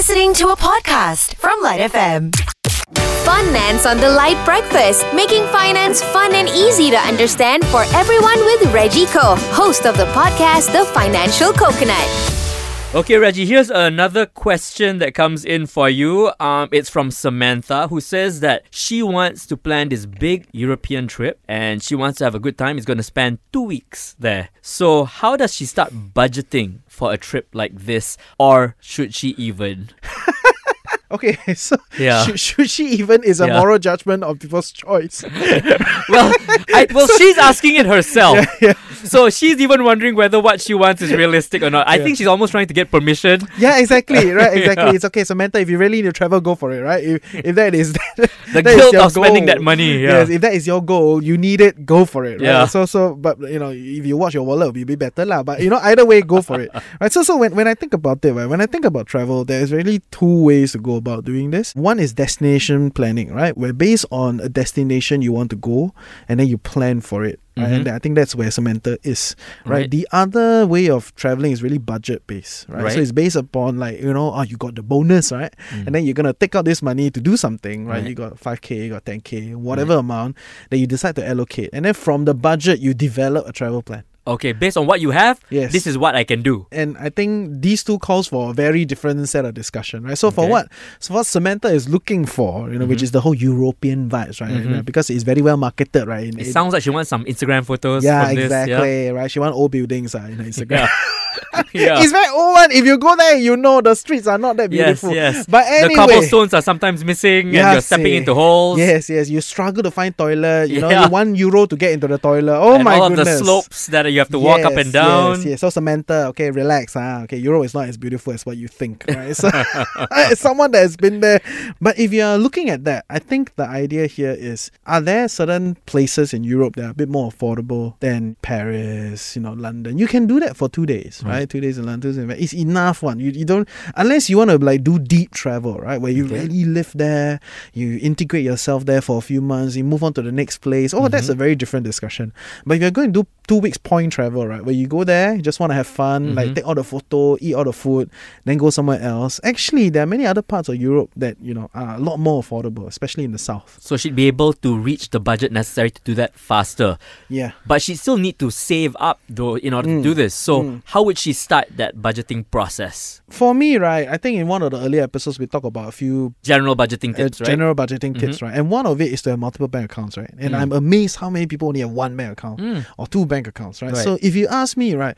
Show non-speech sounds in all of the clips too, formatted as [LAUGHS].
listening to a podcast from Lite FM. Finance on the Lite Breakfast, making finance fun and easy to understand for everyone with Reggie Koh, host of the podcast The Financial Coconut. Okay, Reggie, here's another question that comes in for you. Um, it's from Samantha, who says that she wants to plan this big European trip and she wants to have a good time. It's going to spend two weeks there. So, how does she start budgeting for a trip like this, or should she even? [LAUGHS] Okay, [LAUGHS] so Yeah. she even is a Yeah. moral judgment of people's choice. [LAUGHS] well, I, well, [LAUGHS] she's asking it herself. So she's even wondering whether what she wants is realistic or not. I think she's almost trying to get permission. yeah, exactly, right, exactly. Yeah. It's okay, Samantha. If you really need to travel, go for it, right? If, if that is The that is guilt your of spending goal. that money. Yeah. Yes, if that is your goal, you need it, go for it. Right? Yeah. So so but you know, if you watch your wallet it'll be better lah. But you know, either way, go for it. Right. So so when, when I think about it, right, when I think about travel, there's really two ways to go about doing this. One is destination planning, right? Where based on a destination you want to go and then you plan for it. Right? And mm-hmm. I think that's where Samantha is. Right? Right. The other way of traveling is really budget based. Right? Right. So it's based upon like, you know, oh you got the bonus, right? Mm. And then you're gonna take out this money to do something, right? Right. You got 5k, you got 10k, whatever amount that you decide to allocate. And then from the budget you develop a travel plan. Okay, based on what you have, Yes. this is what I can do. And I think these two calls for a very different set of discussion, right? So for what? So what Samantha is looking for, you know, which is the whole European vibes, right? Know, because it's very well marketed, right? In- It in- sounds like she wants some Instagram photos yeah, from this. exactly, right? She wants old buildings, uh, in her Instagram. Yeah. [LAUGHS] [LAUGHS] yeah. It's very old one. If you go there, you know the streets are not that beautiful. yes. yes. But anyway, The cobblestones are sometimes missing and you're stepping into holes. Yes, yes. You struggle to find toilet. You know, Yeah. you one euro to get into the toilet. Oh and my all goodness. of the slopes that you have to walk up and down. Yes, yes. So Samantha, okay, relax. Ah, okay, Euro is not as beautiful as what you think, right? So [LAUGHS] [LAUGHS] it's someone that has been there. But if you are looking at that, I think the idea here is: are there certain places in Europe that are a bit more affordable than Paris, you know, London? You can do that for two days, right? Two days in London, two days in it's enough. One, you, you don't unless you want to like do deep travel, right? Where you Okay. really live there, you integrate yourself there for a few months, you move on to the next place. Oh, that's mm-hmm. a very different discussion. But if you're going to do two weeks point travel, right, where you go there, you just want to have fun, like mm-hmm. take all the photo, eat all the food, then go somewhere else. Actually, there are many other parts of Europe that you know are a lot more affordable, especially in the south. So she'd be able to reach the budget necessary to do that faster. Yeah. But she'd still need to save up though in order to mm. do this. So mm. how would she start that budgeting process? For me, right, I think in one of the earlier episodes we talk about a few General budgeting uh, tips, right? general budgeting tips, mm-hmm. right? And one of it is to have multiple bank accounts, right? And mm. I'm amazed how many people only have one bank account or two bank accounts, right? Right. So if you ask me, right,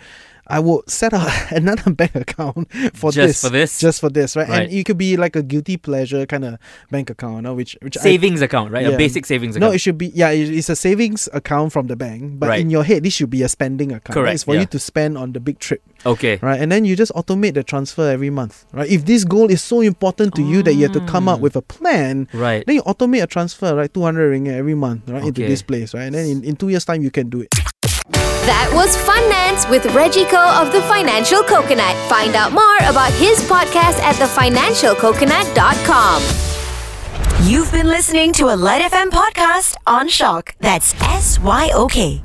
I will set up [LAUGHS] another [LAUGHS] bank account for this. Just this, for this? just for this, right? Right. And it could be like a guilty pleasure kind of bank account, know, which which I, savings account, right? Yeah. A basic savings account. no, it should be yeah. It's a savings account from the bank, but Right. in your head, this should be a spending account. right? Correct, It's for yeah. you to spend on the big trip, okay. right? And then you just automate the transfer every month, right? If this goal is so important to you that you have to come up mm. with a plan, Right. then you automate a transfer, right? 200 ringgit every month, right? Into this place, right? And then in, in two years' time, you can do it. That was Finance with Reggie Koh of The Financial Coconut. Find out more about his podcast at thefinancialcoconut.com. You've been listening to a Lite FM podcast on Syok. That's S Y O K.